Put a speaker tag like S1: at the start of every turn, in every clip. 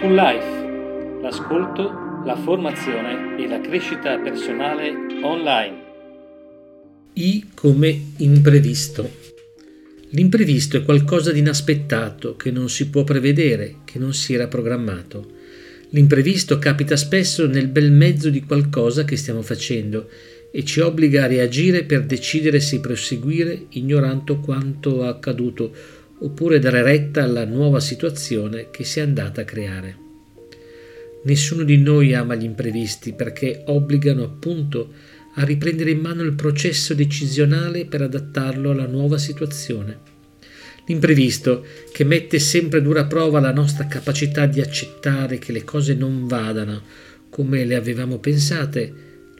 S1: Full Life, l'ascolto, la formazione e la crescita personale online.
S2: I come imprevisto. L'imprevisto è qualcosa di inaspettato, che non si può prevedere, che non si era programmato. L'imprevisto capita spesso nel bel mezzo di qualcosa che stiamo facendo e ci obbliga a reagire per decidere se proseguire ignorando quanto accaduto oppure dare retta alla nuova situazione che si è andata a creare. Nessuno di noi ama gli imprevisti perché obbligano appunto a riprendere in mano il processo decisionale per adattarlo alla nuova situazione. L'imprevisto, che mette sempre dura prova la nostra capacità di accettare che le cose non vadano come le avevamo pensate,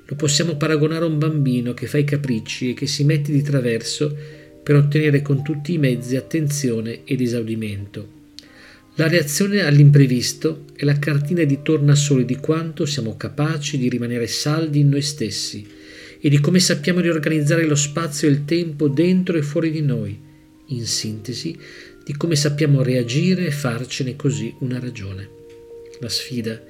S2: lo possiamo paragonare a un bambino che fa i capricci e che si mette di traverso per ottenere con tutti i mezzi attenzione ed esaudimento. La reazione all'imprevisto è la cartina di tornasole di quanto siamo capaci di rimanere saldi in noi stessi e di come sappiamo riorganizzare lo spazio e il tempo dentro e fuori di noi, in sintesi, di come sappiamo reagire e farcene così una ragione. La sfida,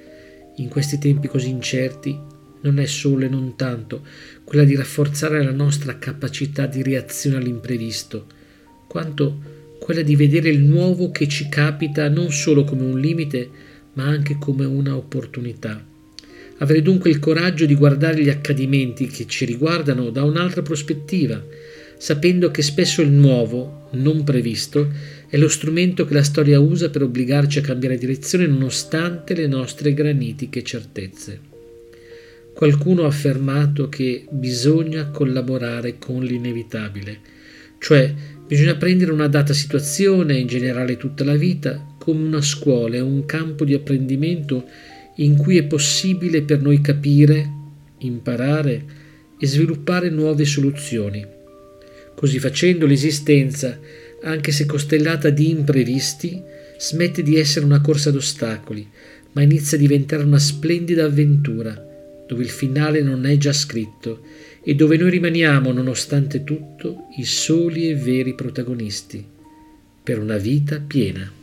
S2: in questi tempi così incerti, non è solo e non tanto quella di rafforzare la nostra capacità di reazione all'imprevisto, quanto quella di vedere il nuovo che ci capita non solo come un limite, ma anche come una opportunità. Avere dunque il coraggio di guardare gli accadimenti che ci riguardano da un'altra prospettiva, sapendo che spesso il nuovo, non previsto, è lo strumento che la storia usa per obbligarci a cambiare direzione nonostante le nostre granitiche certezze. Qualcuno ha affermato che bisogna collaborare con l'inevitabile, cioè bisogna prendere una data situazione, in generale tutta la vita, come una scuola e un campo di apprendimento in cui è possibile per noi capire, imparare e sviluppare nuove soluzioni. Così facendo l'esistenza, anche se costellata di imprevisti, smette di essere una corsa ad ostacoli, ma inizia a diventare una splendida avventura dove il finale non è già scritto e dove noi rimaniamo, nonostante tutto, i soli e veri protagonisti, per una vita piena.